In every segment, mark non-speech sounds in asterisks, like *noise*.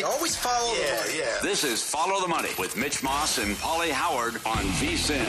You always follow the money. Yeah. This is Follow the Money with Mitch Moss and Pauly Howard on VSIN.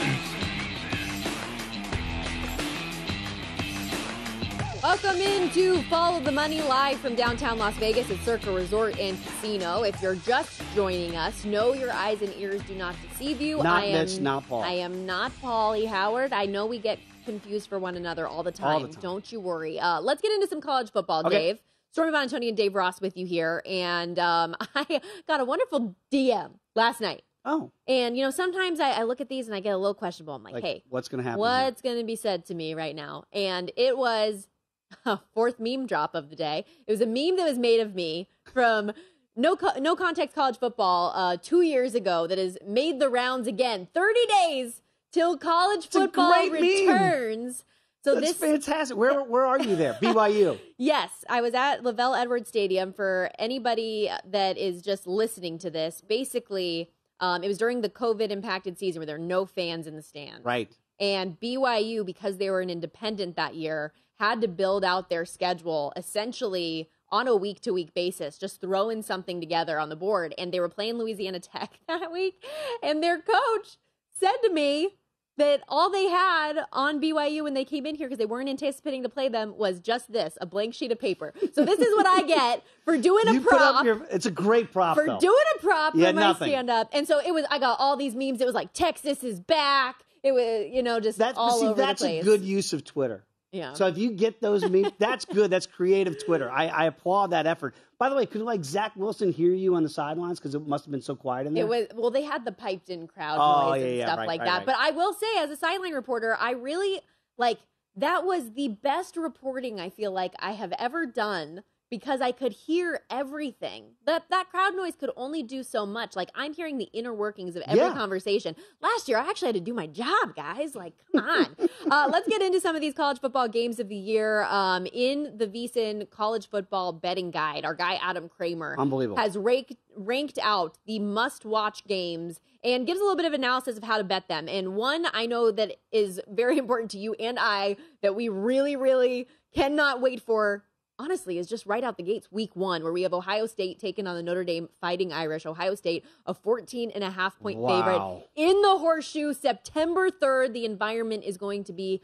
Welcome into Follow the Money live from downtown Las Vegas at Circa Resort and Casino. If you're just joining us, know your eyes and ears do not deceive you. Not I am, Mitch, not Paul. I am not Pauly Howard. I know we get confused for one another all the time. All the time. Don't you worry. Uh, let's get into some college football, Okay. Dave. Stormy Buonantony and Dave Ross with you here, and um, *laughs* I got a wonderful DM last night. Oh, And you know, sometimes I, I look at these and I get a little questionable. I'm like, like hey, what's going to happen? what's going to be said to me right now? And it was *laughs* a fourth meme drop of the day. It was a meme that was made of me from no Co- no context college football uh, two years ago that has made the rounds again. Thirty days till college football returns. meme. So That's this fantastic. Where where are you there? *laughs* BYU. Yes, I was at LaVell Edwards Stadium. For anybody that is just listening to this, basically, um, it was during the COVID impacted season where there are no fans in the stand. right. And BYU, because they were an independent that year, had to build out their schedule essentially on a week to week basis, just throwing something together on the board. And they were playing Louisiana Tech *laughs* that week. And their coach said to me that all they had on BYU when they came in here, because they weren't anticipating to play them, was just this a blank sheet of paper. So this is what I *laughs* get for doing a You put prop up your. It's a great prop. for though. doing a prop You for my nothing. stand up. And so it was I got all these memes. It was like Texas is back. It was you know just That's all see, over that's the place. a good use of Twitter. Yeah. So if you get those memes, that's good. That's creative Twitter. I, I applaud that effort. By the way, could like Zach Wilson hear you on the sidelines because it must have been so quiet in there? It was well, they had the piped in crowd Oh, noise yeah, and yeah, stuff right, like right, that. right. But I will say, as a sideline reporter, I really like that was the best reporting I feel like I have ever done because I could hear everything. That that crowd noise could only do so much. Like I'm hearing the inner workings of every Yeah. conversation. Last year, I actually had to do my job, guys. Like, come on. *laughs* uh, let's get into some of these college football games of the year. Um, in the VSIN College Football Betting Guide, our guy Adam Kramer Unbelievable. has ranked ranked out the must-watch games and gives a little bit of analysis of how to bet them. And one I know that is very *laughs* important to you and I that we really, really cannot wait for honestly is just right out the gates week one where we have ohio state taking on the notre dame fighting irish ohio state a 14 and a half point Wow. favorite in the horseshoe september 3rd the environment is going to be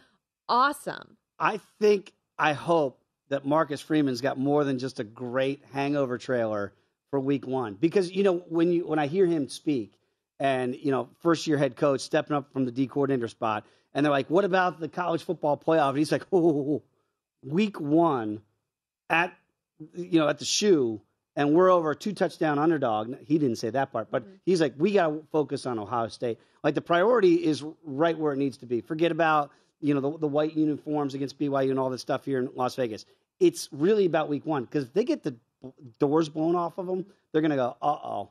awesome I think, I hope that Marcus Freeman's got more than just a great hangover trailer for week one. Because, you know, when you when I hear him speak and, you know, first year head coach stepping up from the D coordinator spot, and they're like, what about the college football playoff? And he's like, oh, week one at you know, at the shoe, and we're over a two touchdown underdog. He didn't say that part, but he's like, we got to focus on Ohio State. Like the priority is right where it needs to be. Forget about you know the, the white uniforms against BYU and all this stuff here in Las Vegas. It's really about week one because if they get the doors blown off of them, they're gonna go, uh oh,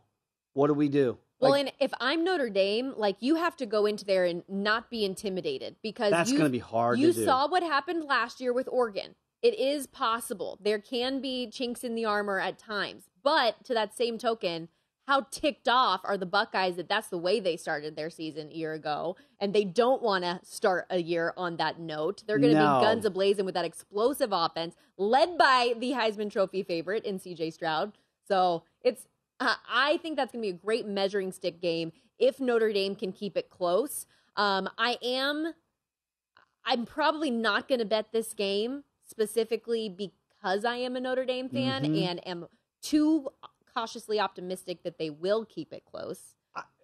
what do we do? well Like, and if i'm notre dame like you have to go into there and not be intimidated because That's you- gonna be hard you saw what happened last year with oregon it is possible there can be chinks in the armor at times but to that same token how ticked off are the Buckeyes that that's the way they started their season a year ago, and they don't want to start a year on that note. They're going to No. be guns ablazing with that explosive offense, led by the Heisman Trophy favorite in C.J. Stroud. So it's, uh, I think that's going to be a great measuring stick game if Notre Dame can keep it close. Um, I am, I'm probably not going to bet this game specifically because I am a Notre Dame fan Mhm. and am too cautiously optimistic that they will keep it close.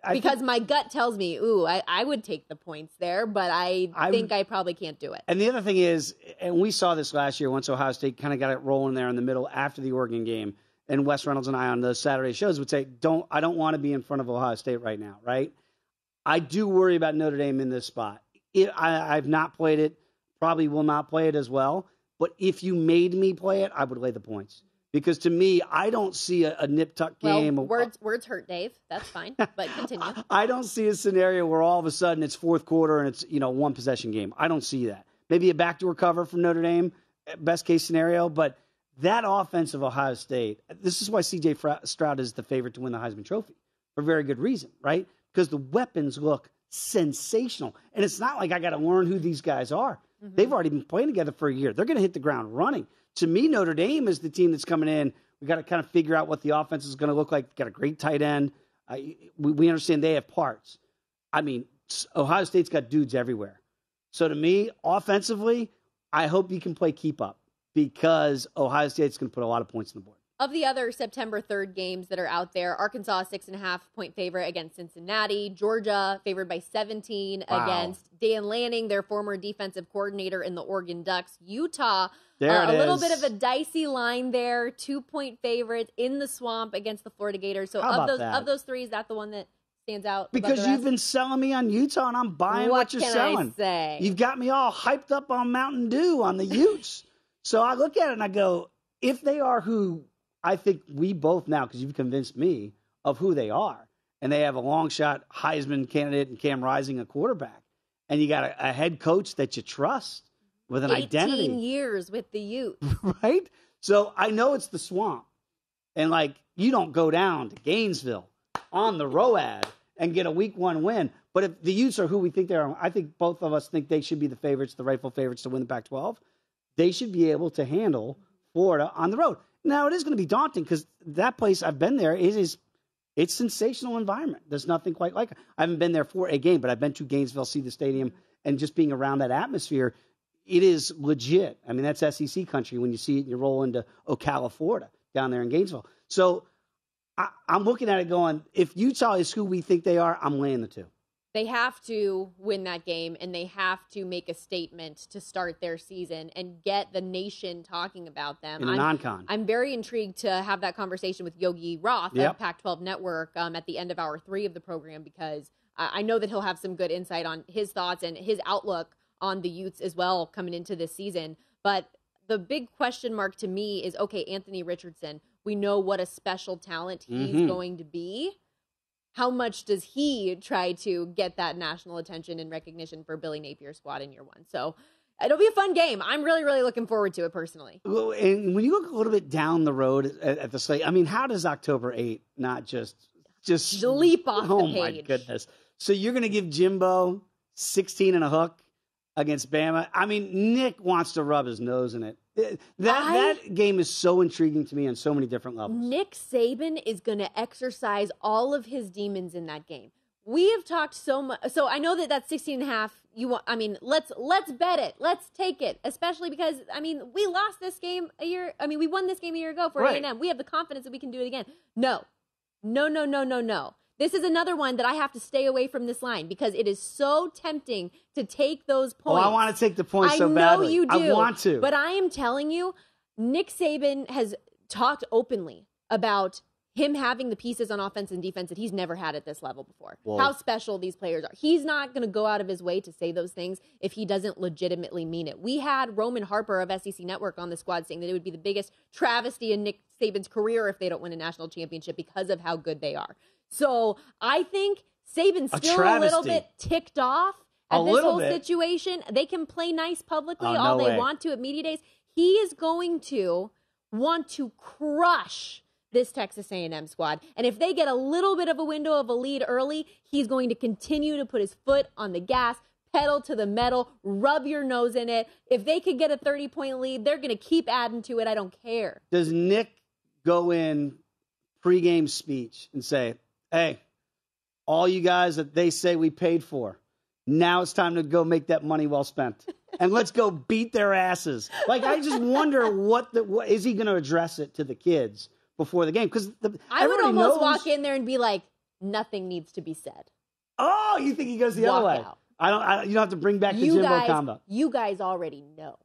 I because think- my gut tells me, ooh, I, I would take the points there, but I, I think I probably can't do it. And the other thing is, and we saw this last year once Ohio State kind of got it rolling there in the middle after the Oregon game, and Wes Reynolds and I on those Saturday shows would say, "Don't I don't want to be in front of Ohio State right now, right?" I do worry about Notre Dame in this spot. It, I, I've not played it, probably will not play it as well. But if you made me play it, I would lay the points because to me, I don't see a, a nip tuck game. Well, words words hurt, Dave. That's fine, but continue. *laughs* I don't see a scenario where all of a sudden it's fourth quarter and it's you know one possession game. I don't see that. Maybe a backdoor cover from Notre Dame, eh, best case scenario. But that offense of Ohio State, this is why C.J. Stroud is the favorite to win the Heisman Trophy for very good reason, right? Because the weapons look sensational, and it's not like I got to learn who these guys are. They've already been playing together for a year. They're going to hit the ground running. To me, Notre Dame is the team that's coming in. We got to kind of figure out what the offense is going to look like. Got a great tight end. Uh, we, we understand they have parts. I mean, Ohio State's got dudes everywhere. So to me, offensively, I hope you can play keep up because Ohio State's going to put a lot of points on the board. Of the other September 3rd games that are out there, Arkansas, six and a half point favorite against Cincinnati. Georgia, favored by 17 Wow. against Dan Lanning, their former defensive coordinator in the Oregon Ducks. Utah, uh, a little is. bit of a dicey line there, two point favorites in the swamp against the Florida Gators. So How of those that? of those three, is that the one that stands out? Because you've been selling me on Utah and I'm buying what, What you're can I selling. say? You've got me all hyped up on Mountain Dew on the Utes. *laughs* so I look at it and I go, if they are who I think we both now, because you've convinced me of who they are, and they have a long shot Heisman candidate and Cam Rising, a quarterback, and you got a, a head coach that you trust with an 18 identity. years with the Utes. *laughs* right? So I know it's the swamp. And like you don't go down to Gainesville on the Road and get a week one win. But if the Utes are who we think they are, I think both of us think they should be the favorites, the rightful favorites to win the Pac 12. They should be able to handle Florida on the road. Now it is going to be daunting because that place I've been there it is it's sensational environment. There's nothing quite like it. I haven't been there for a game, but I've been to Gainesville, see the stadium, and just being around that atmosphere, it is legit. I mean, that's SEC country when you see it and you roll into Ocala, Florida, down there in Gainesville. So I, I'm looking at it going, if Utah is who we think they are, I'm laying the two. They have to win that game and they have to make a statement to start their season and get the nation talking about them. In a I'm, non-con. I'm very intrigued to have that conversation with Yogi Roth Yep. of Pac 12 Network um, at the end of hour three of the program because I know that he'll have some good insight on his thoughts and his outlook on the Utes as well coming into this season. But the big question mark to me is okay, Anthony Richardson. We know what a special talent he's Mhm. going to be. How much does he try to get that national attention and recognition for Billy Napier's squad in year one? So it'll be a fun game. I'm really, really looking forward to it personally. Well, And when you look a little bit down the road at, at the slate, I mean, how does October 8 not just just leap off the Oh my goodness! So you're going to give Jimbo 16 and a hook against Bama? I mean, Nick wants to rub his nose in it. That I- that game is so intriguing to me on so many different levels. Nick Saban is going to exercise all of his demons in that game. We have talked so much. So I know that that's 16 and a half. You want, I mean, let's, let's bet it. Let's take it, especially because, I mean, we lost this game a year. I mean, we won this game a year ago for Right. A&M. We have the confidence that we can do it again. No, no, no, no, no, no. This is another one that I have to stay away from this line because it is so tempting to take those points. Oh. I want to take the points I so know badly. you do. I want to. But I am telling you, Nick Saban has talked openly about him having the pieces on offense and defense that he's never had at this level before. Whoa. How special these players are. He's not going to go out of his way to say those things if he doesn't legitimately mean it. We had Roman Harper of SEC Network on the squad saying that it would be the biggest travesty in Nick Saban's career if they don't win a national championship because of how good they are. So I think Saban's still a, little bit ticked off A at this whole bit. situation. They can play nice publicly Oh, all no they way. want to at media days. He is going to want to crush this Texas A&M squad. And if they get a little bit of a window of a lead early, he's going to continue to put his foot on the gas, pedal to the metal, rub your nose in it. If they could get a 30 point lead, they're going to keep adding to it. I don't care. Does Nick go in pregame speech and say, "Hey, all you guys that they say we paid for, now it's time to go make that money well spent, *laughs* and let's go beat their asses." Like I just wonder what the what is he going to address it to the kids before the game? Because I would almost walk in there and be like, nothing needs to be said. Oh, you think he goes the other way? out. I don't. I, you don't have to bring back the You Jimbo guys, combo. you guys already know.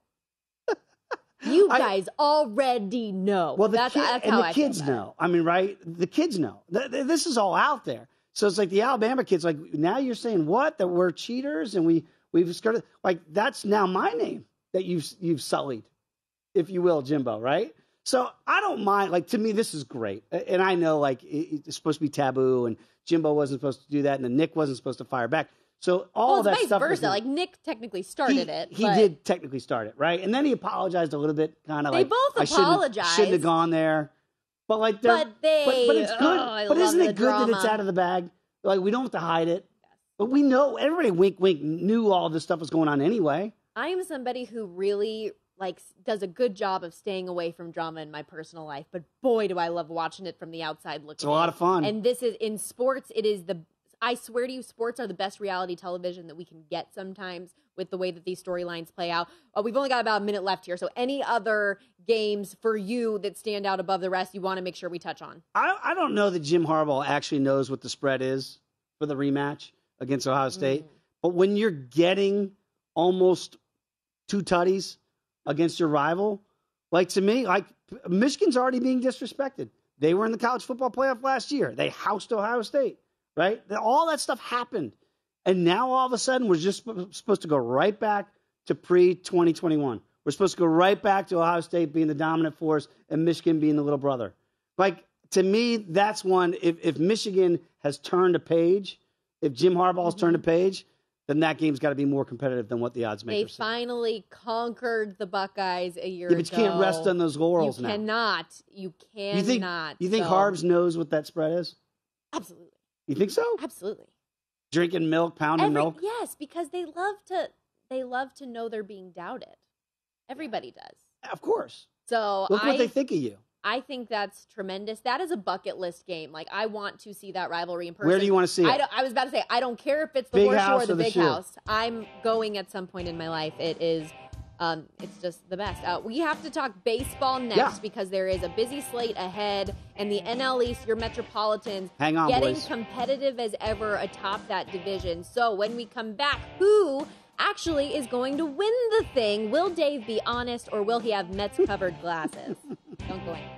You guys already know. Well, the, that's, kid- that's and the I kids know. I mean, right? The kids know. Th- th- This is all out there. So it's like the Alabama kids. Like now you're saying what? That we're cheaters and we we've skirted. Like that's now my name that you've you've sullied, if you will, Jimbo. Right? So I don't mind. Like to me, this is great. And I know like it- it's supposed to be taboo, and Jimbo wasn't supposed to do that, and then Nick wasn't supposed to fire back. So all Well, that vice stuff. was- versa. Like Nick technically started he, it. He did technically start it, right? And then he apologized a little bit, kind of They like both I shouldn't- apologized. Shouldn't have gone there. But like, But they- but, but it's good. oh, but isn't it good that it's out of the bag? Like we don't have to hide it. But we know everybody. Wink, wink. Knew all this stuff was going on anyway. I am somebody who really like does a good job of staying away from drama in my personal life. But boy, do I love watching it from the outside looking. It's a lot of fun. And this is in sports. It is the. I swear to you, sports are the best reality television that we can get sometimes with the way that these storylines play out. Uh, we've only got about a minute left here, so any other games for you that stand out above the rest, you want to make sure we touch on. I, I don't know that Jim Harbaugh actually knows what the spread is for the rematch against Ohio State. Mm. But when you're getting almost two tutties against your rival, like to me, like Michigan's already being disrespected. They were in the college football playoff last year. They housed Ohio State, right? All that stuff happened. And now all of a sudden, we're just supposed to go right back to pre 2021. We're supposed to go right back to Ohio State being the dominant force and Michigan being the little brother. Like, to me, that's one. If, if Michigan has turned a page, if Jim Harbaugh's mm-hmm. turned a page, then that game's got to be more competitive than what the odds make. They makers say. finally conquered the Buckeyes a year Yeah, but you ago. can't rest on those laurels you now. cannot. You cannot. You think you think So- Harbs knows what that spread is? Absolutely. You think so? Absolutely. Drinking milk, pounding Every, milk. Yes, because they love to. They love to know they're being doubted. Everybody does. Of course. So Look I, what they think of you. I think that's tremendous. That is a bucket list game. Like I want to see that rivalry in person. Where do you wanna see I, it? don't- I was about to say I don't care if it's the Big horseshoe house or the or the big shoe? house. I'm going at some point in my life. It is. Um, it's just the best. Uh, we have to talk baseball next Yeah. because there is a busy slate ahead, and the NL East, your Metropolitans, Hang on, getting boys. competitive as ever atop that division. So when we come back, who actually is going to win the thing? Will Dave be honest, or will he have Mets covered glasses? *laughs* Don't go in.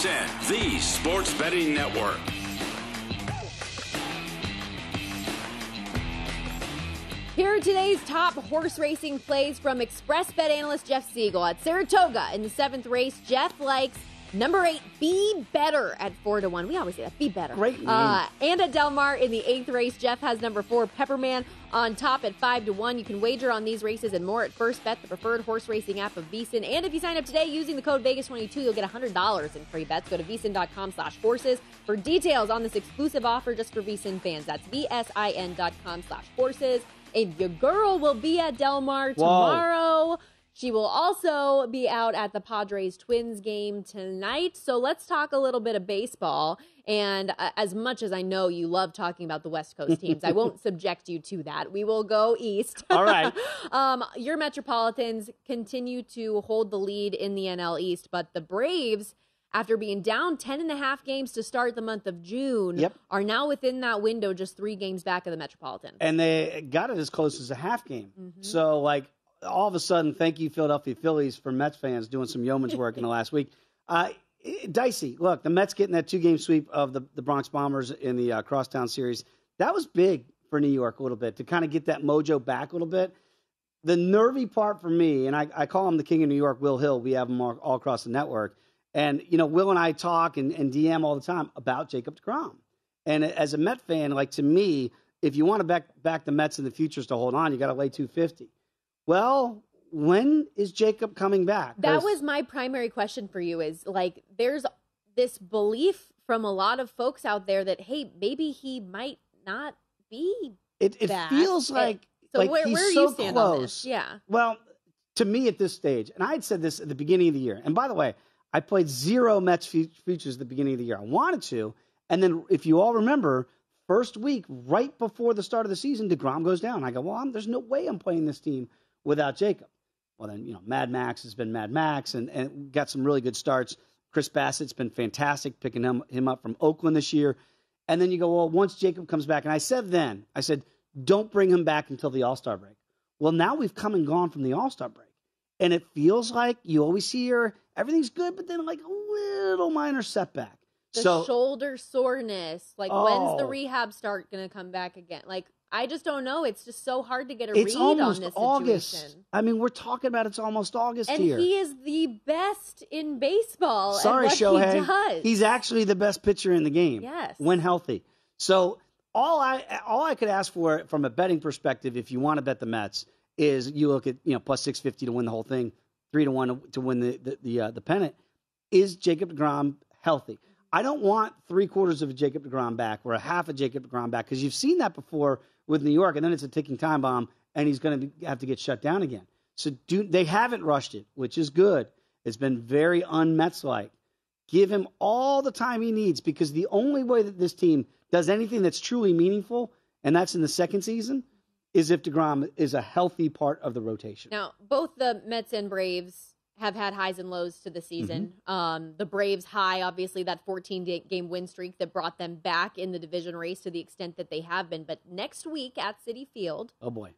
On VSIN, the Sports Betting Network. Here are today's top horse racing plays from XpressBet analyst Jeff Siegel. At Saratoga in the seventh race, Jeff likes number eight, Be Better at four to one. We always say that, Be Better. Great name. Uh, and at Del Mar in the eighth race, Jeff has number four, Pepperman on top at five to one. You can wager on these races and more at First Bet, the preferred horse racing app of VSIN. And if you sign up today using the code Vegas22, you'll get $100 in free bets. Go to VSIN.com slash horses for details on this exclusive offer just for VSIN fans. That's VSIN.com slash horses. And your girl will be at Del Mar tomorrow. She will also be out at the Padres Twins game tonight. So let's talk a little bit of baseball. And uh, as much as I know you love talking about the West Coast teams, I won't *laughs* subject you to that. We will go east. *laughs* All right. *laughs* um, your Metropolitans continue to hold the lead in the NL East, but the Braves after being down 10 and a half games to start the month of June, Yep. are now within that window, just three games back of the Metropolitan. and they got it as close as a half game. Mm-hmm. So, like, all of a sudden, thank you, Philadelphia Phillies, for Mets fans doing some yeoman's work in the last week. Uh, dicey. Look, the Mets getting that two game sweep of the, the Bronx Bombers in the uh, Crosstown series, that was big for New York a little bit to kind of get that mojo back a little bit. The nervy part for me, and I, I call him the king of New York, Will Hill. We have him all, all across the network. And, you know, Will and I talk and, and DM all the time about Jacob DeGrom. And as a Met fan, like to me, if you want to back back the Mets in the futures to hold on, you got to lay 250. Well, when is Jacob coming back? That was my primary question for you is like there's this belief from a lot of folks out there that hey, maybe he might not be it, it feels like So like where, he's where do so you stand close. on this? Yeah. Well, to me at this stage, and I had said this at the beginning of the year. And by the way, I played zero Mets fu- futures at the beginning of the year. I wanted to, and then if you all remember, first week right before the start of the season, Degrom goes down. I go, well, I'm, there's no way I'm playing this team without Jacob. Well, then you know, Mad Max has been Mad Max, and and got some really good starts. Chris Bassitt's been fantastic picking him him up from Oakland this year. And then you go, well, once Jacob comes back, and I said then, I said, don't bring him back until the All Star break. Well, now we've come and gone from the All Star break. And it feels like you always hear everything's good, but then like a little minor setback. The so shoulder soreness. Like, when's the Oh. rehab start going to come back again? Like, I just don't know. It's just so hard to get a it's read on almost this August. situation. I mean, we're talking about it's almost August And here. he is the best in baseball. Sorry, what Shohei. He does. He's actually the best pitcher in the game. Yes. When healthy. So all I all I could ask for from a betting perspective, if you want to bet the Mets, is you look at you know plus six fifty to win the whole thing, three to one to win the the the, uh, the pennant. Is Jacob Degrom healthy? I don't want three quarters of a Jacob Degrom back or a half a Jacob Degrom back because you've seen that before with New York, and then it's a ticking time bomb, and he's going to have to get shut down again. So do they haven't rushed it, which is good. It's been very un-Mets like. Give him all the time he needs because the only way that this team does anything that's truly meaningful, and that's in the second season, is if DeGrom is a healthy part of the rotation. Now, both the Mets and Braves have had highs and lows to the season. Um, the Braves high, obviously, that 14 game win streak that brought them back in the division race to the extent that they have been. But next week at Citi Field, Oh boy.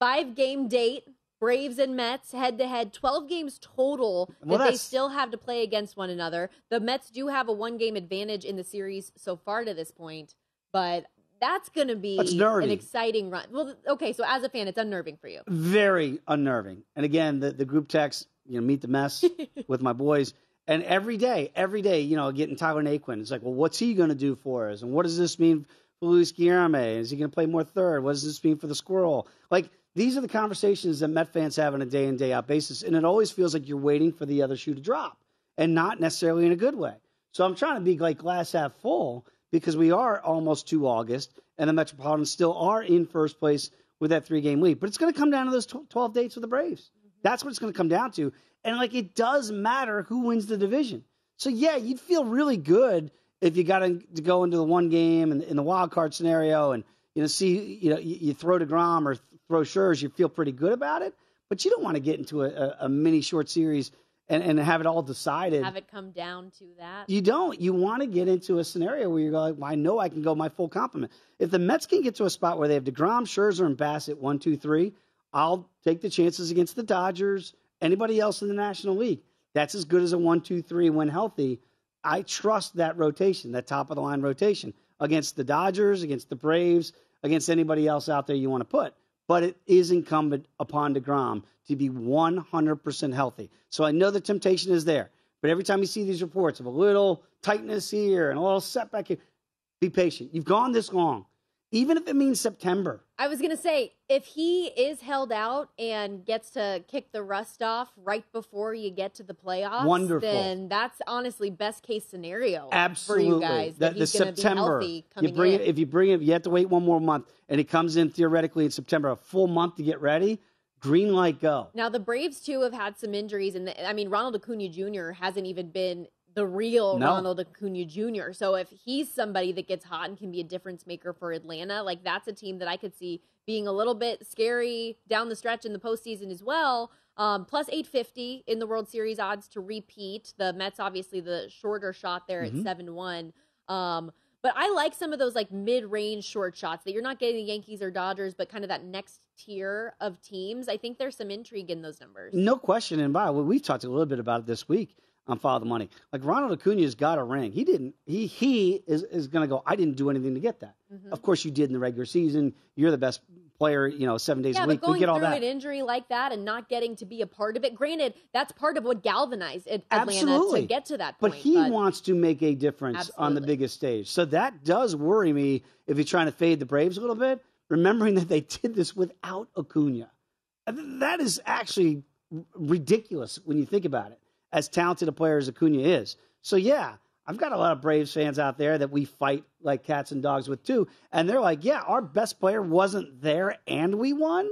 five game date, Braves and Mets head to head, 12 games total that Well, they still have to play against one another. The Mets do have a one game advantage in the series so far to this point, but that's going to be an exciting run. Well, okay, so as a fan, it's unnerving for you. very unnerving. And again, the, the group text, you know, meet the mess *laughs* with my boys. And every day, every day, you know, getting Tyler Naquin. It's like, well, what's he going to do for us? And what does this mean for Luis Guillorme? Is he going to play more third? What does this mean for the squirrel? Like, these are the conversations that Met fans have on a day in, day out basis. And it always feels like you're waiting for the other shoe to drop and not necessarily in a good way. So I'm trying to be like glass half full because we are almost to August and the Metropolitans still are in first place with that three game lead. But it's going to come down to those 12 dates with the Braves. That's what it's going to come down to. And like it does matter who wins the division. So yeah, you'd feel really good if you got to go into the one game and in the wild card scenario and you know see you know you, you throw deGrom or throw Schurz, you feel pretty good about it. But you don't want to get into a, a, a mini short series and, and have it all decided. Have it come down to that. You don't. You want to get into a scenario where you're like, well, I know I can go my full complement. If the Mets can get to a spot where they have DeGrom, Scherzer, and Bassitt, one, two, three, I'll take the chances against the Dodgers, anybody else in the National League. That's as good as a one, two, three when healthy. I trust that rotation, that top of the line rotation against the Dodgers, against the Braves, against anybody else out there you want to put. But it is incumbent upon DeGrom to be 100% healthy. So I know the temptation is there. But every time you see these reports of a little tightness here and a little setback here, be patient. You've gone this long. Even if it means September. I was going to say, if he is held out and gets to kick the rust off right before you get to the playoffs, Wonderful. then that's honestly best case scenario Absolutely. for you guys. That, the he's going to be September. healthy you bring in. it if you bring it, you have to wait one more month, and it comes in theoretically in September, a full month to get ready. Green light, go. Now the Braves too have had some injuries, and I mean Ronald Acuna Jr. hasn't even been the real No. Ronald Acuna Jr. So if he's somebody that gets hot and can be a difference maker for Atlanta, like that's a team that I could see being a little bit scary down the stretch in the postseason as well. Um, plus 850 in the World Series odds to repeat. The Mets obviously the shorter shot there Mhm. at seven one. Um, but I like some of those like mid-range short shots that you're not getting the Yankees or Dodgers, but kind of that next tier of teams. I think there's some intrigue in those numbers. No question. And by the way, we've talked a little bit about it this week on Follow the Money. Like Ronald Acuna's got a ring. He didn't. He he is is going to go. I didn't do anything to get that. Mhm. Of course, you did in the regular season. You're the best player. You know, seven days Yeah, a but week. We going get all through that. an injury like that and not getting to be a part of it. Granted, that's part of what galvanized Atlanta Absolutely. to get to that point. But he wants to make a difference on the biggest stage. So that does worry me if you're trying to fade the Braves a little bit, remembering that they did this without Acuna. That is actually ridiculous when you think about it, as talented a player as Acuna is. So, yeah, I've got a lot of Braves fans out there that we fight like cats and dogs with too. And they're like, yeah, our best player wasn't there and we won.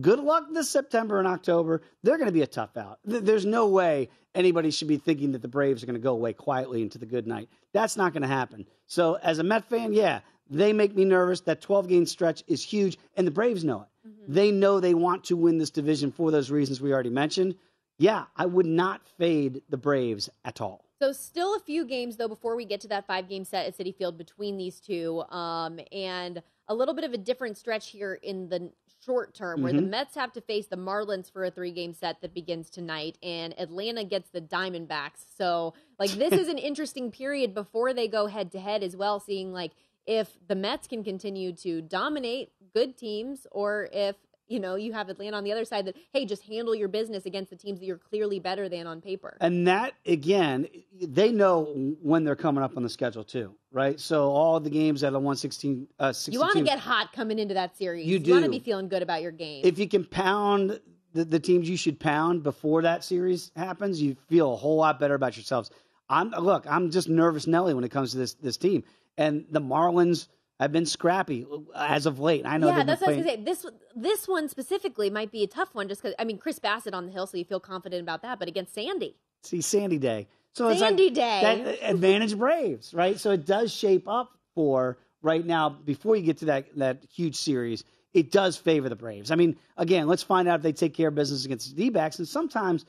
Good luck this September and October. They're going to be a tough out. There's no way anybody should be thinking that the Braves are going to go away quietly into the good night. That's not going to happen. So, as a Met fan, yeah, they make me nervous. That 12 game stretch is huge, and the Braves know it. Mm-hmm. They know they want to win this division for those reasons we already mentioned. Yeah, I would not fade the Braves at all. So still a few games though before we get to that five game set at Citi Field between these two, um, and a little bit of a different stretch here in the short term, mm-hmm. where the mm-hmm. Mets have to face the Marlins for a three game set that begins tonight, and Atlanta gets the Diamondbacks. So like this is *laughs* an interesting period before they go head to head as well, seeing like if the Mets can continue to dominate good teams or if you know, you have Atlanta on the other side that, hey, just handle your business against the teams that you're clearly better than on paper. And that, again, they know when they're coming up on the schedule, too, right? So all the games at a 116, uh, You want to get hot coming into that series. You, do. want to be feeling good about your game. If you can pound the, the teams you should pound before that series happens, you feel a whole lot better about yourselves. I'm Look, I'm just nervous Nelly when it comes to this, this team. And the Marlins – have been scrappy uh, as of late. I know. Yeah, that's what I was gonna say. This this one specifically might be a tough one, just because I mean Chris Bassitt on the hill, so you feel confident about that. But against Sandy, see Sandy Day, so Sandy like Day, that advantage Braves, right? So it does shape up for right now. Before you get to that that huge series, it does favor the Braves. I mean, again, let's find out if they take care of business against the D-backs, and sometimes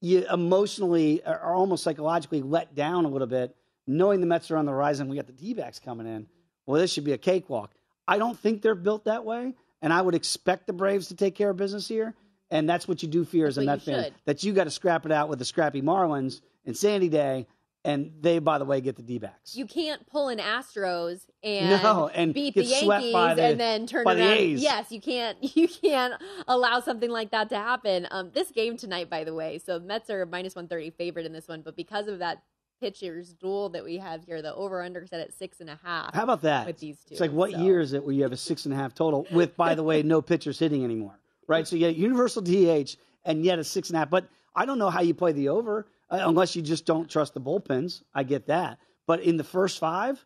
you emotionally or almost psychologically let down a little bit, knowing the Mets are on the rise and we got the D-backs coming in well, this should be a cakewalk. I don't think they're built that way, and I would expect the Braves to take care of business here. And that's what you do fear as a Met fan. Should. That you got to scrap it out with the scrappy Marlins and Sandy Day, and they, by the way, get the D backs. You can't pull an Astros and, no, and beat the Yankees the, and then turn around. The yes, you can't. *laughs* You can't allow something like that to happen. Um, this game tonight, by the way, so Mets are minus one thirty favorite in this one, but because of that pitchers duel that we have here. The over under set at six and a half. How about that? With these two. It's like what so. year is it where you have a six and a half total with, by the way, no pitchers hitting anymore, right? So you get universal DH and yet a six and a half. But I don't know how you play the over uh, unless you just don't trust the bullpens. I get that. But in the first five,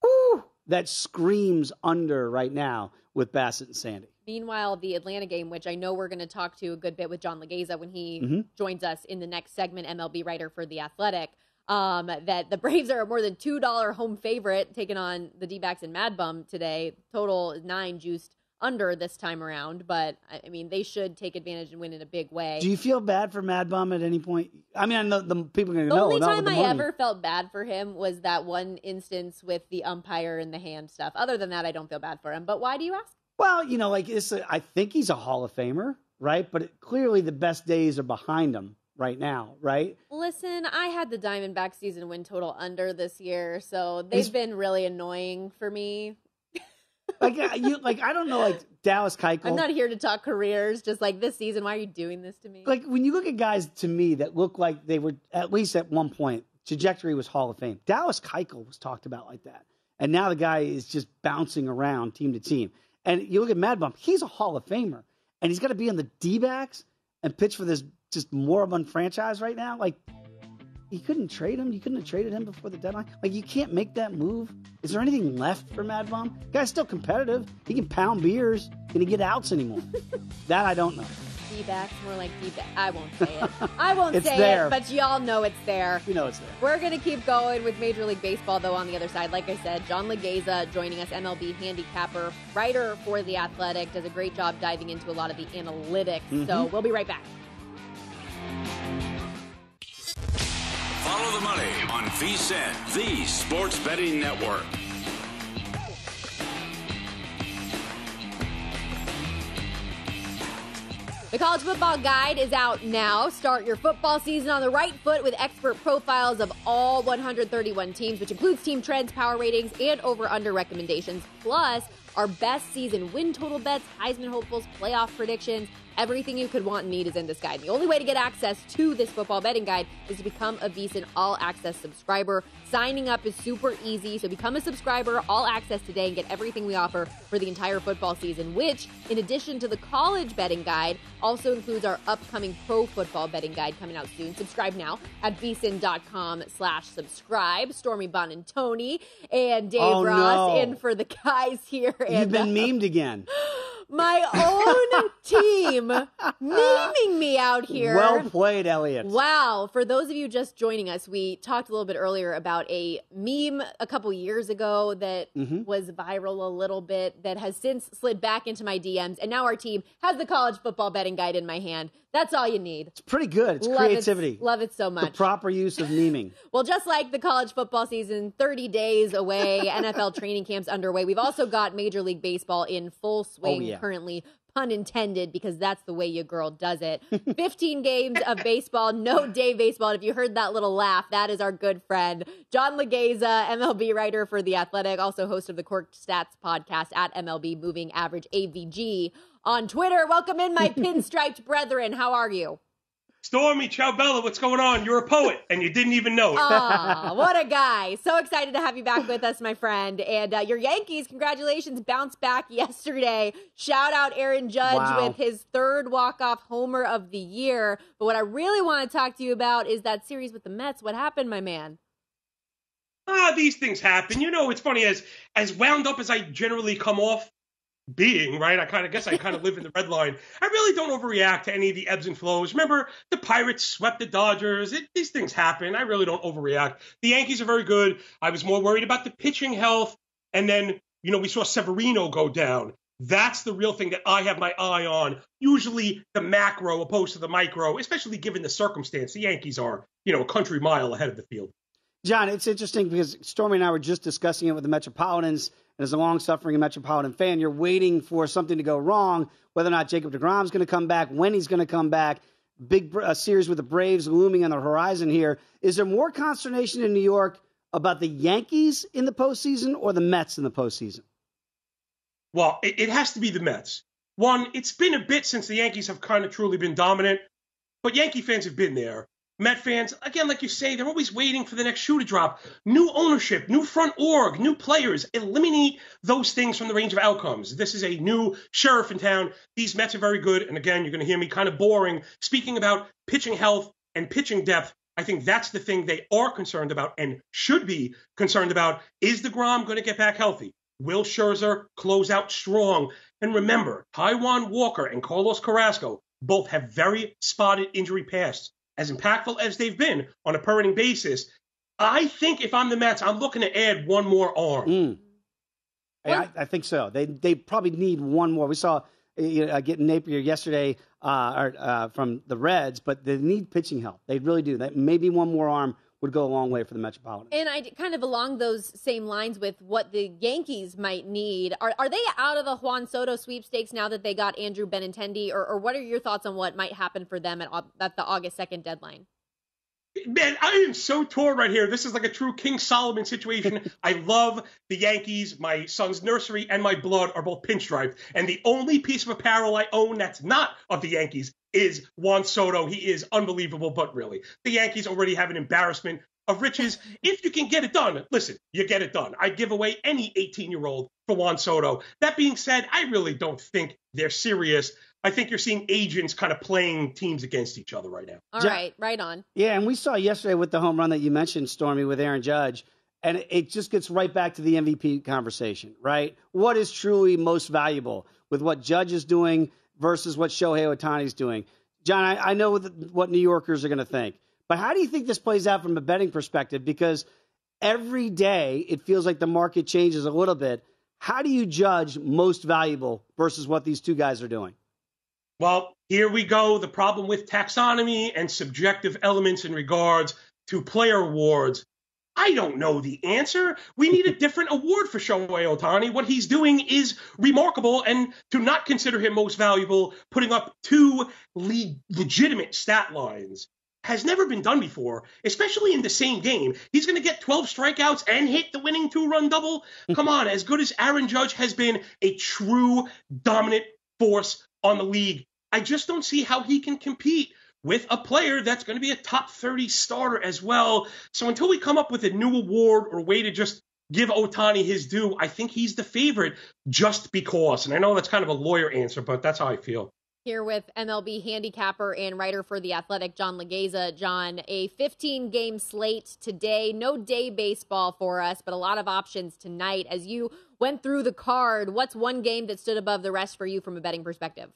whoo, that screams under right now with Bassitt and Sandy. Meanwhile, the Atlanta game, which I know we're going to talk to a good bit with John Laghezza when he mm-hmm. joins us in the next segment, MLB writer for The Athletic um, that the Braves are a more than $2 home favorite taking on the D backs in Mad Bum today. Total nine juiced under this time around, but I mean, they should take advantage and win in a big way. Do you feel bad for Mad Bum at any point? I mean, I know the people are going to know. The only time I ever felt bad for him was that one instance with the umpire and the hand stuff. Other than that, I don't feel bad for him. But why do you ask? Well, you know, like it's a, I think he's a Hall of Famer, right? But it, clearly the best days are behind him right now, right? Listen, I had the Diamondback season win total under this year, so they've it's, been really annoying for me. *laughs* like you, like I don't know, like Dallas Keuchel. I'm not here to talk careers. Just like this season, why are you doing this to me? Like when you look at guys to me that look like they were at least at one point trajectory was Hall of Fame. Dallas Keuchel was talked about like that, and now the guy is just bouncing around team to team. And you look at Mad Bum, he's a Hall of Famer, and he's got to be on the D backs and pitch for this just moribund franchise right now. Like, you couldn't trade him. You couldn't have traded him before the deadline. Like, you can't make that move. Is there anything left for Mad Bum? Guy's still competitive. He can pound beers. Can he get outs anymore? *laughs* that I don't know. D-backs, more like D-back. I won't say it. *laughs* I won't say there. it, but y'all know it's there. You know it's there. We're going to keep going with Major League Baseball, though, on the other side. Like I said, John Laghezza joining us, MLB handicapper, writer for The Athletic, does a great job diving into a lot of the analytics. Mm-hmm. So we'll be right back. Follow the money on VSIN, the sports betting network. The College Football Guide is out now. Start your football season on the right foot with expert profiles of all 131 teams, which includes team trends, power ratings, and over under recommendations, plus our best season win total bets, Heisman hopefuls, playoff predictions Everything you could want and need is in this guide. The only way to get access to this football betting guide is to become a VSIN All Access subscriber. Signing up is super easy, so become a subscriber, all access today, and get everything we offer for the entire football season, which, in addition to the college betting guide, also includes our upcoming pro football betting guide coming out soon. Subscribe now at vsin.com slash subscribe. Stormy Buonantony and Dave Oh, Ross no. in for the guys here. And, You've been uh, memed again. *gasps* my own team *laughs* memeing me out here. Well played, Elliot. Wow. For those of you just joining us, we talked a little bit earlier about a meme a couple years ago that Mhm. was viral a little bit that has since slid back into my DMs. And now our team has the college football betting guide in my hand. That's all you need. It's pretty good. It's Love creativity. It, love it so the much. proper use of memeing. *laughs* Well, just like the college football season, 30 days away, *laughs* NFL training camps underway. We've also got Major League Baseball in full oh, swing Oh, yeah. currently. Pun intended, because that's the way your girl does it. *laughs* 15 games of baseball, no day baseball. And if you heard that little laugh, that is our good friend, John Laghezza, MLB writer for The Athletic, also host of the Cork Stats podcast at MLB Moving Average AVG on Twitter. Welcome in, my *laughs* pinstriped brethren. How are you? Stormy, ciao Bella, what's going on? You're a poet, and you didn't even know it. Aw, *laughs* what a guy. So excited to have you back with us, my friend. And uh, your Yankees, congratulations, bounced back yesterday. Shout out Aaron Judge Wow. with his third walk-off homer of the year. But what I really want to talk to you about is that series with the Mets. What happened, my man? ah, these things happen. You know, it's funny as as wound up as I generally come off being, right? I kind of guess I kind of live in the red line. I really don't overreact to any of the ebbs and flows. Remember, the Pirates swept the Dodgers. It, these things happen. I really don't overreact. The Yankees are very good. I was more worried about the pitching health, and then you know we saw Severino go down. That's the real thing that I have my eye on. Usually the macro opposed to the micro, especially given the circumstance. The Yankees are, you know, a country mile ahead of the field. John, it's interesting because Stormy and I were just discussing it with the Metropolitans. And as a long suffering Metropolitan fan, you're waiting for something to go wrong, whether or not Jacob deGrom's going to come back, when he's going to come back. Big uh, series with the Braves looming on the horizon here. Is there more consternation in New York about the Yankees in the postseason or the Mets in the postseason? Well, it, it has to be the Mets. One, it's been a bit since the Yankees have kind of truly been dominant, but Yankee fans have been there. Met fans, again, like you say, they're always waiting for the next shoe to drop. New ownership, new front org, new players. Eliminate those things from the range of outcomes. This is a new sheriff in town. These Mets are very good. And again, you're going to hear me kind of boring speaking about pitching health and pitching depth. I think that's the thing they are concerned about and should be concerned about. Is deGrom going to get back healthy? Will Scherzer close out strong? And remember, Taijuan Walker and Carlos Carrasco both have very spotted injury pasts. As impactful as they've been on a per inning basis, I think if I'm the Mets, I'm looking to add one more arm. Mm. I, I, I think so. They they probably need one more. We saw uh, you know, uh, getting Naquin yesterday uh, or, uh, from the Reds, but they need pitching help. They really do. That maybe one more arm would go a long way for the Metropolitan. And I kind of along those same lines with what the Yankees might need. Are are they out of the Juan Soto sweepstakes now that they got Andrew Benintendi, or, or what are your thoughts on what might happen for them at, at the August second deadline? Man, I am so torn right here. This is like a true King Solomon situation. *laughs* I love the Yankees. My son's nursery and my blood are both pinstriped. And the only piece of apparel I own that's not of the Yankees is Juan Soto. He is unbelievable, but really, the Yankees already have an embarrassment of riches. *laughs* If you can get it done, listen, you get it done. I'd give away any 18 year old for Juan Soto. That being said, I really don't think they're serious. I think you're seeing agents kind of playing teams against each other right now. All right, Ja- right on. Yeah, and we saw yesterday with the home run that you mentioned, Stormy, with Aaron Judge, and it- it just gets right back to the MVP conversation, right? What is truly most valuable with what Judge is doing versus what Shohei Ohtani is doing? John, I, I know what New Yorkers are going to think, but how do you think this plays out from a betting perspective? Because every day it feels like the market changes a little bit. How do you judge most valuable versus what these two guys are doing? Well, here we go. The problem with taxonomy and subjective elements in regards to player awards. I don't know the answer. We need a *laughs* different award for Shohei Ohtani. What he's doing is remarkable, and to not consider him most valuable, putting up two le- legitimate stat lines has never been done before, especially in the same game. He's going to get 12 strikeouts and hit the winning two run double. Come on, as good as Aaron Judge has been a true dominant force on the league, I just don't see how he can compete with a player that's going to be a top 30 starter as well. So until we come up with a new award or way to just give Ohtani his due, I think he's the favorite just because. And I know that's kind of a lawyer answer, but that's how I feel. Here with MLB handicapper and writer for The Athletic, John Laghezza. John, a 15 game slate today. No day baseball for us, but a lot of options tonight. As you went through the card, what's one game that stood above the rest for you from a betting perspective?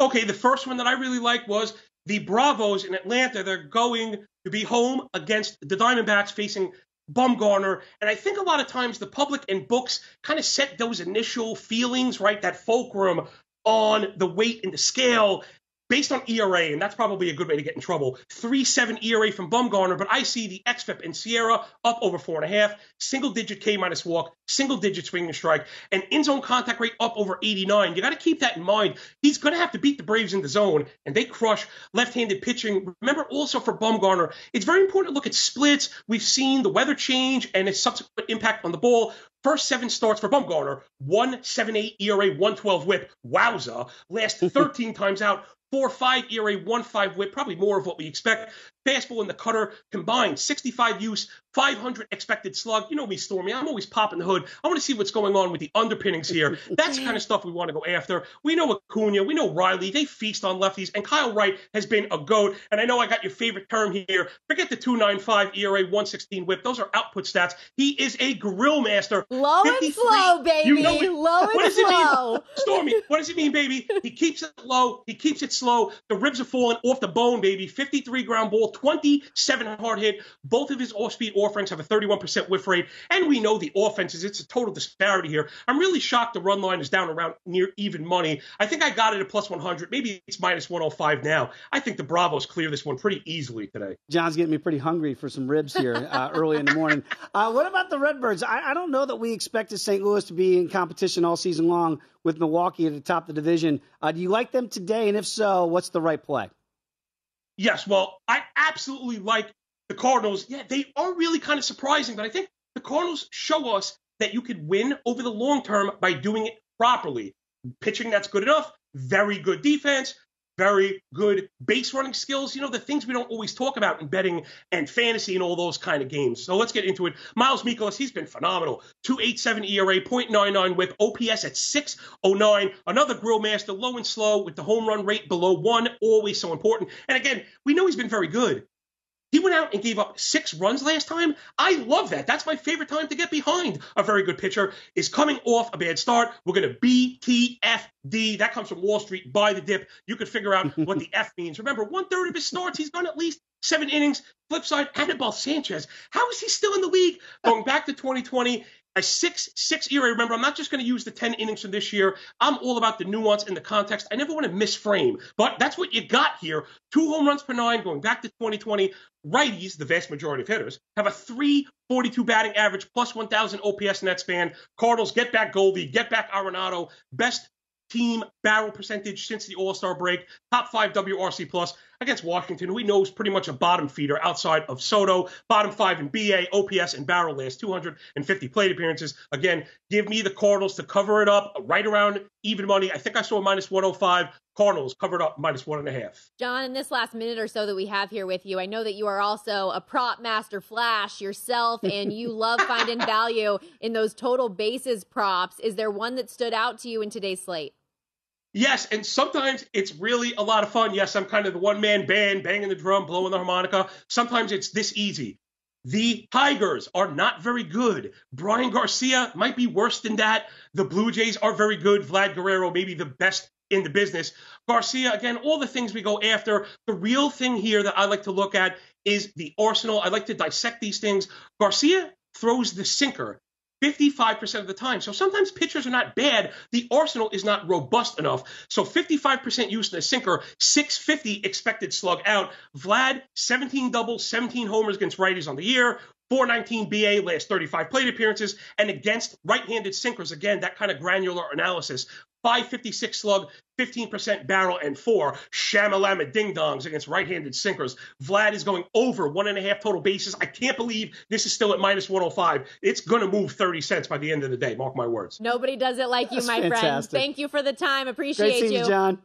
Okay, the first one that I really liked was the Bravos in Atlanta. They're going to be home against the Diamondbacks facing Bumgarner. And I think a lot of times the public and books kind of set those initial feelings, right? That fulcrum on the weight and the scale based on ERA, and that's probably a good way to get in trouble. 3-7 ERA from Bumgarner, but I see the XFIP and SIERA up over four and a half, single digit K minus walk, single digit swing and strike, and in zone contact rate up over 89. You got to keep that in mind. He's going to have to beat the Braves in the zone, and they crush left-handed pitching. Remember also for Bumgarner, it's very important to look at splits. We've seen the weather change and its subsequent impact on the ball. First seven starts for Bumgarner, 178 ERA, 112 whip. Wowza. Last *laughs* 13 times out, 4 5 ERA, 1 5 whip, probably more of what we expect. Fastball and the cutter combined, 65 use, 500 expected slug. You know me, Stormy. I'm always popping the hood. I want to see what's going on with the underpinnings here. *laughs* That's the kind of stuff we want to go after. We know Acuna, we know Riley. They feast on lefties, and Kyle Wright has been a goat. And I know I got your favorite term here. Forget the 295 ERA, 116 whip. Those are output stats. He is a grill master. Low and slow, baby. You know it. Low and what does slow. It mean? *laughs* Stormy, what does it mean, baby? He keeps it low. He keeps it slow. The ribs are falling off the bone, baby. 53 ground ball, 27 hard hit. Both of his off-speed offerings have a 31% whiff rate, and we know the offenses. It's a total disparity here. I'm really shocked the run line is down around near even money. I think I got it at plus 100. Maybe it's minus 105 now. I think the Bravos clear this one pretty easily today. John's getting me pretty hungry for some ribs here uh, early in the morning. Uh, what about the Redbirds? I, I don't know that we expected St. Louis to be in competition all season long with Milwaukee at the top of the division. Uh, do you like them today? And if so, what's the right play? Yes, well, I absolutely like the Cardinals. Yeah, they are really kind of surprising, but I think the Cardinals show us that you could win over the long term by doing it properly. Pitching that's good enough, very good defense, very good base running skills. You know, the things we don't always talk about in betting and fantasy and all those kind of games. So let's get into it. Miles Mikolas, he's been phenomenal. 287 ERA, 0.99 with OPS at 609. Another grill master, low and slow with the home run rate below one, always so important. And again, we know he's been very good. He went out and gave up six runs last time. I love that. That's my favorite time to get behind a very good pitcher. Is coming off a bad start. We're going to BTFD. That comes from Wall Street. Buy the dip. You could figure out what the F means. Remember, one third of his starts, he's gone at least seven innings. Flip side, Anibal Sanchez. How is he still in the league? Going back to 2020, a six six ERA. Remember, I'm not just going to use the 10 innings from this year. I'm all about the nuance and the context. I never want to misframe, but that's what you got here. Two home runs per nine going back to 2020. Righties, the vast majority of hitters, have a 342 batting average plus 1,000 OPS in that span. Cardinals get back Goldie, get back Arenado. Best team barrel percentage since the All Star break. Top five WRC plus against Washington, we know is pretty much a bottom feeder outside of Soto. Bottom five in BA, OPS, and barrel last 250 plate appearances. Again, give me the Cardinals to cover it up right around even money. I think I saw minus 105. Cardinals covered up minus one and a half. John, in this last minute or so that we have here with you, I know that you are also a prop master flash yourself and you *laughs* love finding value in those total bases props. Is there one that stood out to you in today's slate? Yes, and sometimes it's really a lot of fun. Yes, I'm kind of the one man band, banging the drum, blowing the harmonica. Sometimes it's this easy. The Tigers are not very good. Bryan Garcia might be worse than that. The Blue Jays are very good. Vlad Guerrero, maybe the best in the business. Garcia, again, all the things we go after. The real thing here that I like to look at is the arsenal. I like to dissect these things. Garcia throws the sinker 55% of the time. So sometimes pitchers are not bad. The arsenal is not robust enough. So 55% use in a sinker, 650 expected slug out. Vlad, 17 doubles, 17 homers against righties on the year. 419 BA last 35 plate appearances, and against right-handed sinkers, again, that kind of granular analysis. 556 slug, 15% barrel, and four shamalama ding dongs against right handed sinkers. Vlad is going over one and a half total bases. I can't believe this is still at minus 105. It's going to move 30 cents by the end of the day. Mark my words. Nobody does it like That's you, my fantastic. friend. Thank you for the time. Appreciate Great seeing you, John.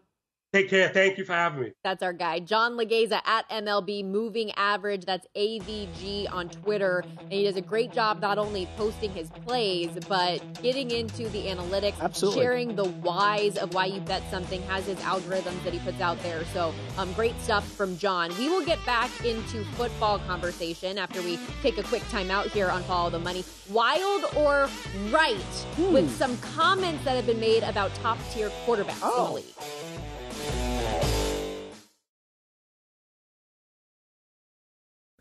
Take care. Thank you for having me. That's our guy, John Laghezza at MLB Moving Average. That's AVG on Twitter. And he does a great job not only posting his plays, but getting into the analytics, Absolutely. sharing the whys of why you bet something, has his algorithms that he puts out there. So um, great stuff from John. We will get back into football conversation after we take a quick timeout here on Follow the Money. Wild or right with some comments that have been made about top tier quarterbacks in the league.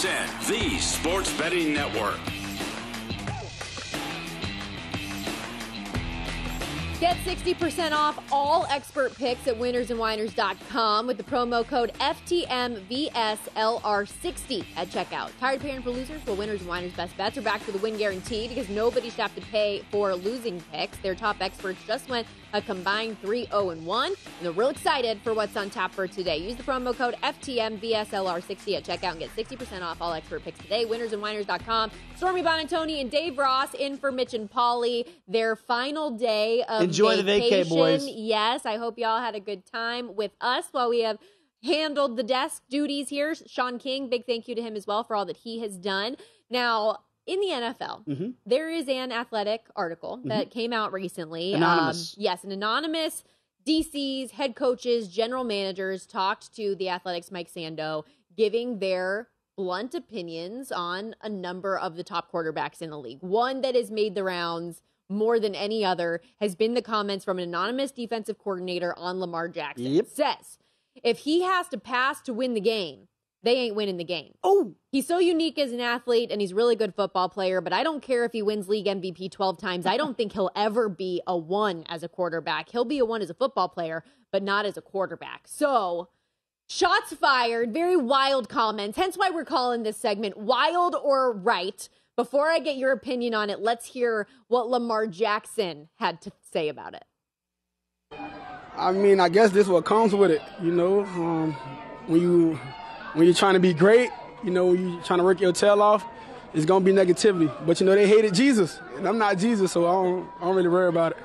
The sports betting network. Get 60% off all expert picks at winnersandwhiners.com with the promo code FTMVSLR60 at checkout. Tired paying for losers? Well, Winners and Whiners Best Bets are back for the win guarantee because nobody should have to pay for losing picks. Their top experts just went a combined 3 0 and 1, and they're real excited for what's on tap for today. Use the promo code FTMVSLR60 at checkout and get 60% off all expert picks today. Winnersandwhiners.com. Stormy Buonantony and Dave Ross in for Mitch and Pauly. Their final day of Enjoy the vacation. vacay, boys. Yes, I hope y'all had a good time with us while we have handled the desk duties here. Sean King, big thank you to him as well for all that he has done. Now, in the NFL, Mm-hmm. there is an athletic article that came out recently. Anonymous. Um, yes, an anonymous DCs, head coaches, general managers talked to the Athletics Mike Sando, giving their blunt opinions on a number of the top quarterbacks in the league. One that has made the rounds more than any other has been the comments from an anonymous defensive coordinator on Lamar Jackson. Yep. Says if he has to pass to win the game, they ain't winning the game. Oh, he's so unique as an athlete and he's a really good football player, but I don't care if he wins league MVP 12 times. I don't think he'll ever be a one as a quarterback. He'll be a one as a football player, but not as a quarterback. So, shots fired, very wild comments. Hence why we're calling this segment Wild or Right. Before I get your opinion on it, let's hear what Lamar Jackson had to say about it. I mean, I guess this is what comes with it. You know, um, when you when you're trying to be great, you know, when you're trying to work your tail off, it's gonna be negativity. But you know, they hated Jesus, and I'm not Jesus, so I don't, I don't really worry about it.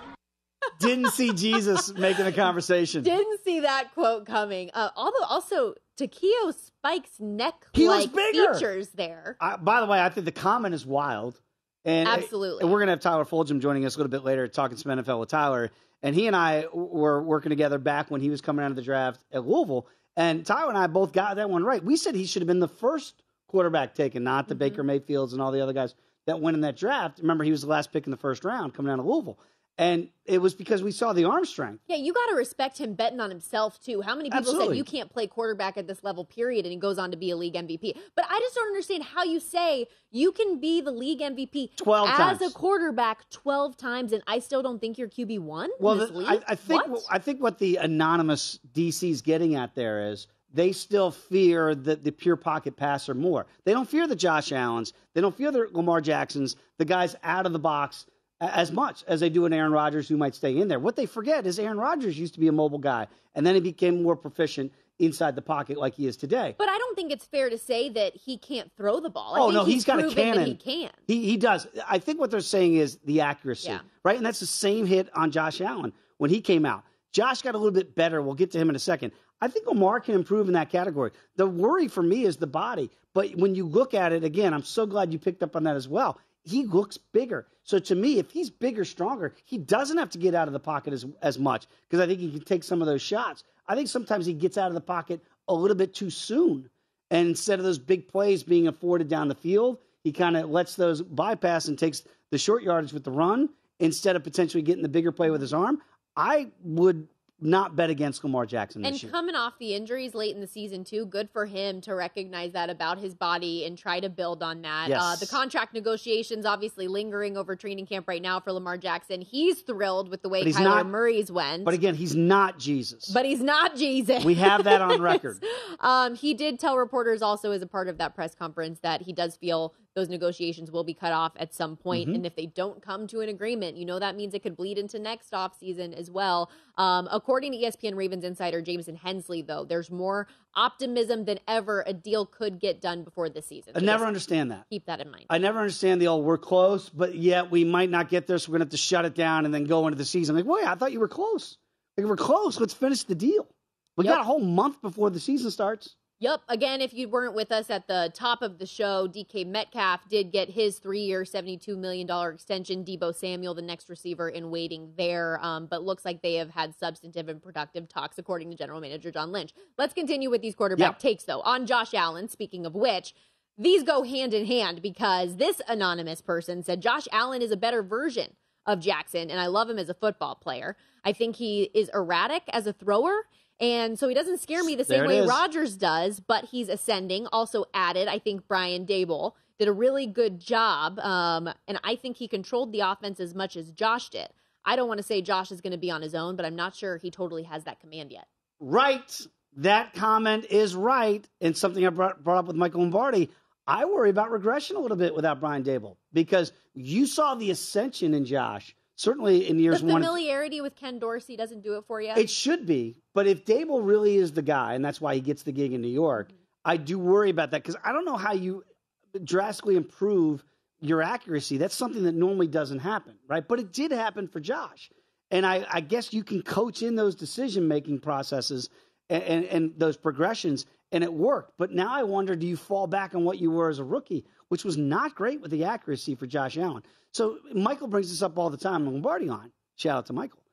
Didn't see Jesus making the conversation. Didn't see that quote coming. Uh, although also Takeo Spike's neck He was like features there. I, by the way, I think the comment is wild. And Absolutely. And we're going to have Tyler Fulghum joining us a little bit later, talking some NFL with Tyler. And he and I were working together back when he was coming out of the draft at Louisville. And Tyler and I both got that one right. We said he should have been the first quarterback taken, not the mm-hmm. Baker Mayfields and all the other guys that went in that draft. Remember, he was the last pick in the first round coming out of Louisville. And it was because we saw the arm strength. Yeah, you got to respect him betting on himself too. How many people Absolutely. said you can't play quarterback at this level, period, and he goes on to be a league MVP? But I just don't understand how you say you can be the league MVP 12 as times. a quarterback twelve times, and I still don't think you're QB one. Well, the- I, I think What? I think what the anonymous DC's getting at there is they still fear the, the pure pocket passer more. They don't fear the Josh Allens. They don't fear the Lamar Jacksons, the guys out of the box as much as they do an Aaron Rodgers who might stay in there. What they forget is Aaron Rodgers used to be a mobile guy, and then he became more proficient inside the pocket like he is today. But I don't think it's fair to say that he can't throw the ball. I oh think no, he's got a cannon. He can. He he does. I think what they're saying is the accuracy, Yeah. right? And that's the same hit on Josh Allen when he came out. Josh got a little bit better. We'll get to him in a second. I think Lamar can improve in that category. The worry for me is the body. But when you look at it again, I'm so glad you picked up on that as well. He looks bigger. So to me, if he's bigger, stronger, he doesn't have to get out of the pocket as as much because I think he can take some of those shots. I think sometimes he gets out of the pocket a little bit too soon. And instead of those big plays being afforded down the field, he kind of lets those bypass and takes the short yardage with the run instead of potentially getting the bigger play with his arm. I would not bet against Lamar Jackson And year. coming off the injuries late in the season too, good for him to recognize that about his body and try to build on that. Yes. Uh, the contract negotiations obviously lingering over training camp right now for Lamar Jackson. He's thrilled with the way Kyler not- Murray's went. But again, he's not Jesus. But he's not Jesus. We have that on *laughs* record. Um, he did tell reporters also as a part of that press conference that he does feel those negotiations will be cut off at some point, Mhm. and if they don't come to an agreement, you know that means it could bleed into next offseason as well. Um, according to ESPN Ravens insider Jamison Hensley, though, there's more optimism than ever a deal could get done before this season. I So never understand that. Keep that in mind. I never understand the old we're close, but yet we might not get there, so we're gonna have to shut it down and then go into the season. I'm Like, wait, I thought you were close. Like, we're close. Let's finish the deal. We Yep. got a whole month before the season starts. Yep. Again, if you weren't with us at the top of the show, DK Metcalf did get his three-year, $72 million extension. Deebo Samuel, the next receiver in waiting there. Um, but looks like they have had substantive and productive talks, according to general manager John Lynch. Let's continue with these quarterback takes, though. On Josh Allen, speaking of which, these go hand in hand because this anonymous person said Josh Allen is a better version of Jackson, and I love him as a football player. I think he is erratic as a thrower, and so he doesn't scare me the same way is. Rodgers does, but he's ascending. Also added, I think Brian Daboll did a really good job, um, and I think he controlled the offense as much as Josh did. I don't want to say Josh is going to be on his own, but I'm not sure he totally has that command yet. Right. That comment is right. And something I brought, brought up with Michael Lombardi. I worry about regression a little bit without Brian Daboll because you saw the ascension in Josh, certainly in years the one. familiarity with Ken Dorsey doesn't do it for you. It should be, but if Daboll really is the guy, and that's why he gets the gig in New York, mm-hmm. I do worry about that because I don't know how you drastically improve your accuracy. That's something that normally doesn't happen, right? But it did happen for Josh, and I, I guess you can coach in those decision making processes and, and, and those progressions, and it worked. But now I wonder, do you fall back on what you were as a rookie, which was not great with the accuracy for Josh Allen? So Michael brings this up all the time. Lombardi on. Shout out to Michael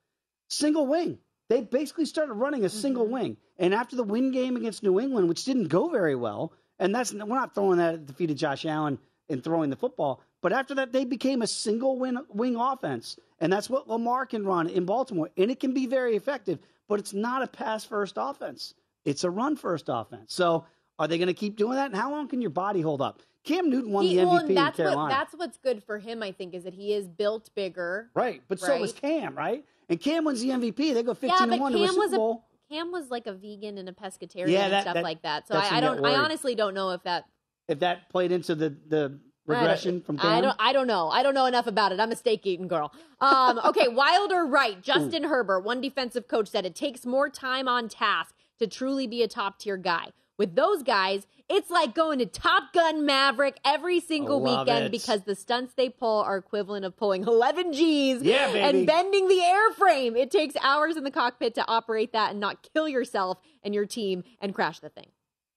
single wing. They basically started running a single mm-hmm. wing. And after the win game against New England, which didn't go very well, and that's we're not throwing that at the feet of Josh Allen and throwing the football, but after that they became a single win, wing offense. And that's what Lamar can run in Baltimore. And it can be very effective, but it's not a pass first offense. It's a run first offense. So Are they going to keep doing that? And how long can your body hold up? Cam Newton won He- the MVP well, that's in Carolina. what that's what's good for him. I think is that he is built bigger. right, but so was? Cam, right? And Cam wins the MVP. They go 15 yeah, and but 1 to a Cam Super was Bowl. a Cam was like a vegan and a pescatarian Yeah, and stuff that- like that. So I, I don't. I honestly don't know if that if that played into the the regression from Cam. I don't. I don't know. I don't know enough about it. I'm a steak eating girl. Um, okay, *laughs* wild or right? Justin Herbert, one defensive coach, said it takes more time on task to truly be a top tier guy. With those guys, it's like going to Top Gun Maverick every single Love weekend it. because the stunts they pull are equivalent of pulling 11 G's Yeah, and bending the airframe. It takes hours in the cockpit to operate that and not kill yourself and your team and crash the thing.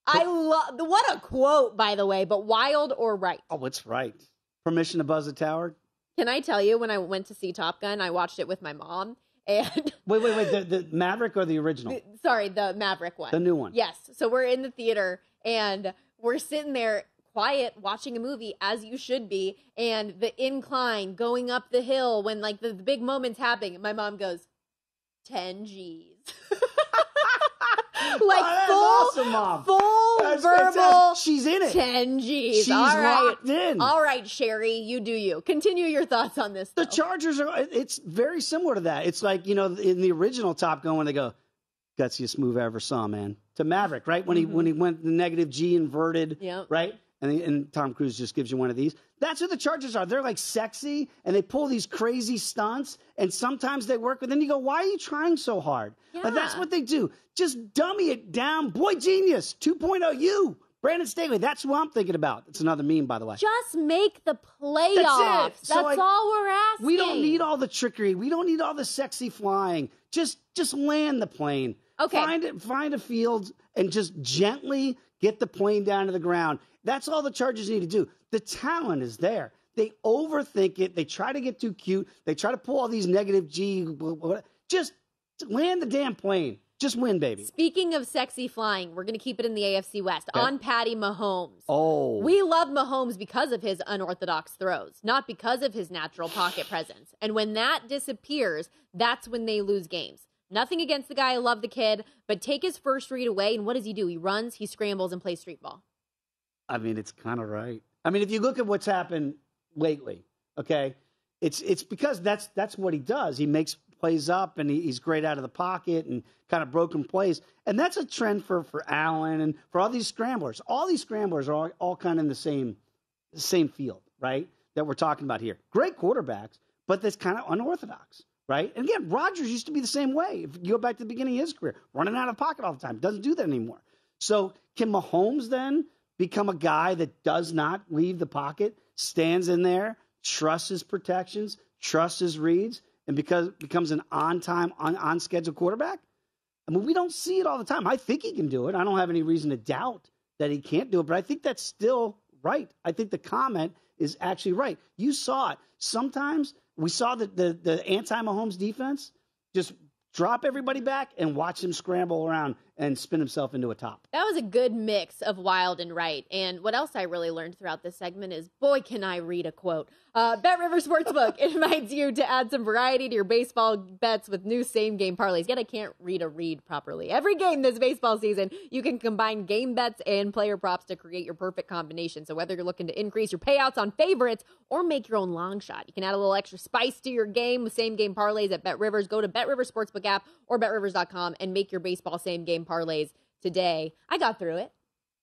I love what a quote, by the way, but wild or right? Oh, it's right. Permission to buzz the tower. Can I tell you when I went to see Top Gun, I watched it with my mom *laughs* and Wait, wait, wait. The, the Maverick or the original? sorry, the Maverick one. The new one. Yes. So we're in the theater and we're sitting there quiet watching a movie as you should be and the incline going up the hill when like the, the big moments happening my mom goes 10 G's. *laughs* like Oh, full, awesome, Mom. full That's verbal. fantastic. She's in it. 10 G's. She's All right. locked in. All right, Sherry, you do you. Continue your thoughts on this. The. Chargers are. It's very similar to that. It's like you know in the original Top Gun when they go, "Gutsiest move I ever saw, man." To Maverick, right when he mm-hmm. when he went the negative G inverted, Yep. right, and and Tom Cruise just gives you one of these. That's what the Chargers are. They're like sexy and they pull these crazy stunts, and sometimes they work. But then you go, "Why are you trying so hard?" But that's what they do. Just dummy it down. Boy, genius 2.0. You. Brandon Staley, that's who I'm thinking about. It's another meme, by the way. Just make the playoffs. That's That's, it. So, like, all we're asking. We don't need all the trickery. We don't need all the sexy flying. Just just land the plane. Okay. Find find a field and just gently get the plane down to the ground. That's all the Chargers need to do. The talent is there. They overthink it. They try to get too cute. They try to pull all these negative G. blah, blah, blah. Just land the damn plane. Just win, baby. Speaking of sexy flying, we're going to keep it in the AFC West Okay. on Patty Mahomes. Oh. We love Mahomes because of his unorthodox throws, not because of his natural pocket presence. And when that disappears, that's when they lose games. Nothing against the guy. I love the kid, but take his first read away, and what does he do? He runs, he scrambles, and plays street ball. I mean, it's kind of right. I mean, if you look at what's happened lately, okay, it's it's because that's that's what he does. He makes plays up, and he, he's great out of the pocket and kind of broken plays, and that's a trend for for Allen and for all these scramblers. All these scramblers are all, all kind of in the same same field, right? That we're talking about here. Great quarterbacks, but that's kind of unorthodox, right? And again, Rodgers used to be the same way. If you go back to the beginning of his career, running out of pocket all the time, doesn't do that anymore. So can Mahomes then become a guy that does not leave the pocket, stands in there, trusts his protections, trusts his reads, and because becomes an on-time, on, on schedule quarterback? I mean, we don't see it all the time. I think he can do it. I don't have any reason to doubt that he can't do it, but I think that's still right. I think the comment is actually right. You saw it. Sometimes we saw the, the, anti Mahomes defense just drop everybody back and watch him scramble around and spin himself into a top. That was a good mix of wild and right. And what else I really learned throughout this segment is, boy, can I read a quote. Uh, Bet River Sportsbook *laughs* invites you to add some variety to your baseball bets with new same game parlays. Yet I can't read a read properly. Every game this baseball season, you can combine game bets and player props to create your perfect combination. So whether you're looking to increase your payouts on favorites or make your own long shot, you can add a little extra spice to your game with same game parlays at Bet Rivers. Go to Bet Rivers Sportsbook app or betrivers.com and make your baseball same game parlays today. I got through it.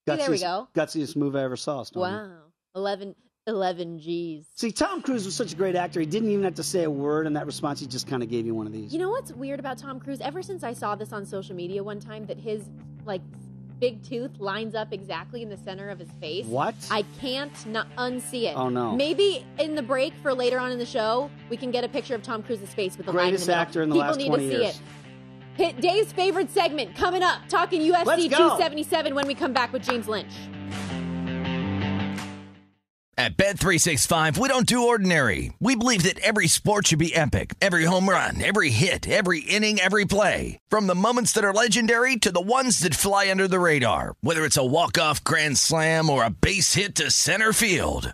See, there we go. Gutsiest move I ever saw. Stormy. Wow. 11, 11 G's. See, Tom Cruise was such a great actor. He didn't even have to say a word in that response. He just kind of gave you one of these. You know what's weird about Tom Cruise? Ever since I saw this on social media one time, that his like big tooth lines up exactly in the center of his face. What? I can't not unsee it. Oh, no. Maybe in the break for later on in the show, we can get a picture of Tom Cruise's face with the Greatest line in the middle. actor in the People last need 20 to see years. it. Hit Dave's favorite segment coming up, talking UFC 277 when we come back with James Lynch. At Bet365, we don't do ordinary. We believe that every sport should be epic. Every home run, every hit, every inning, every play. From the moments that are legendary to the ones that fly under the radar. Whether it's a walk-off grand slam or a base hit to center field.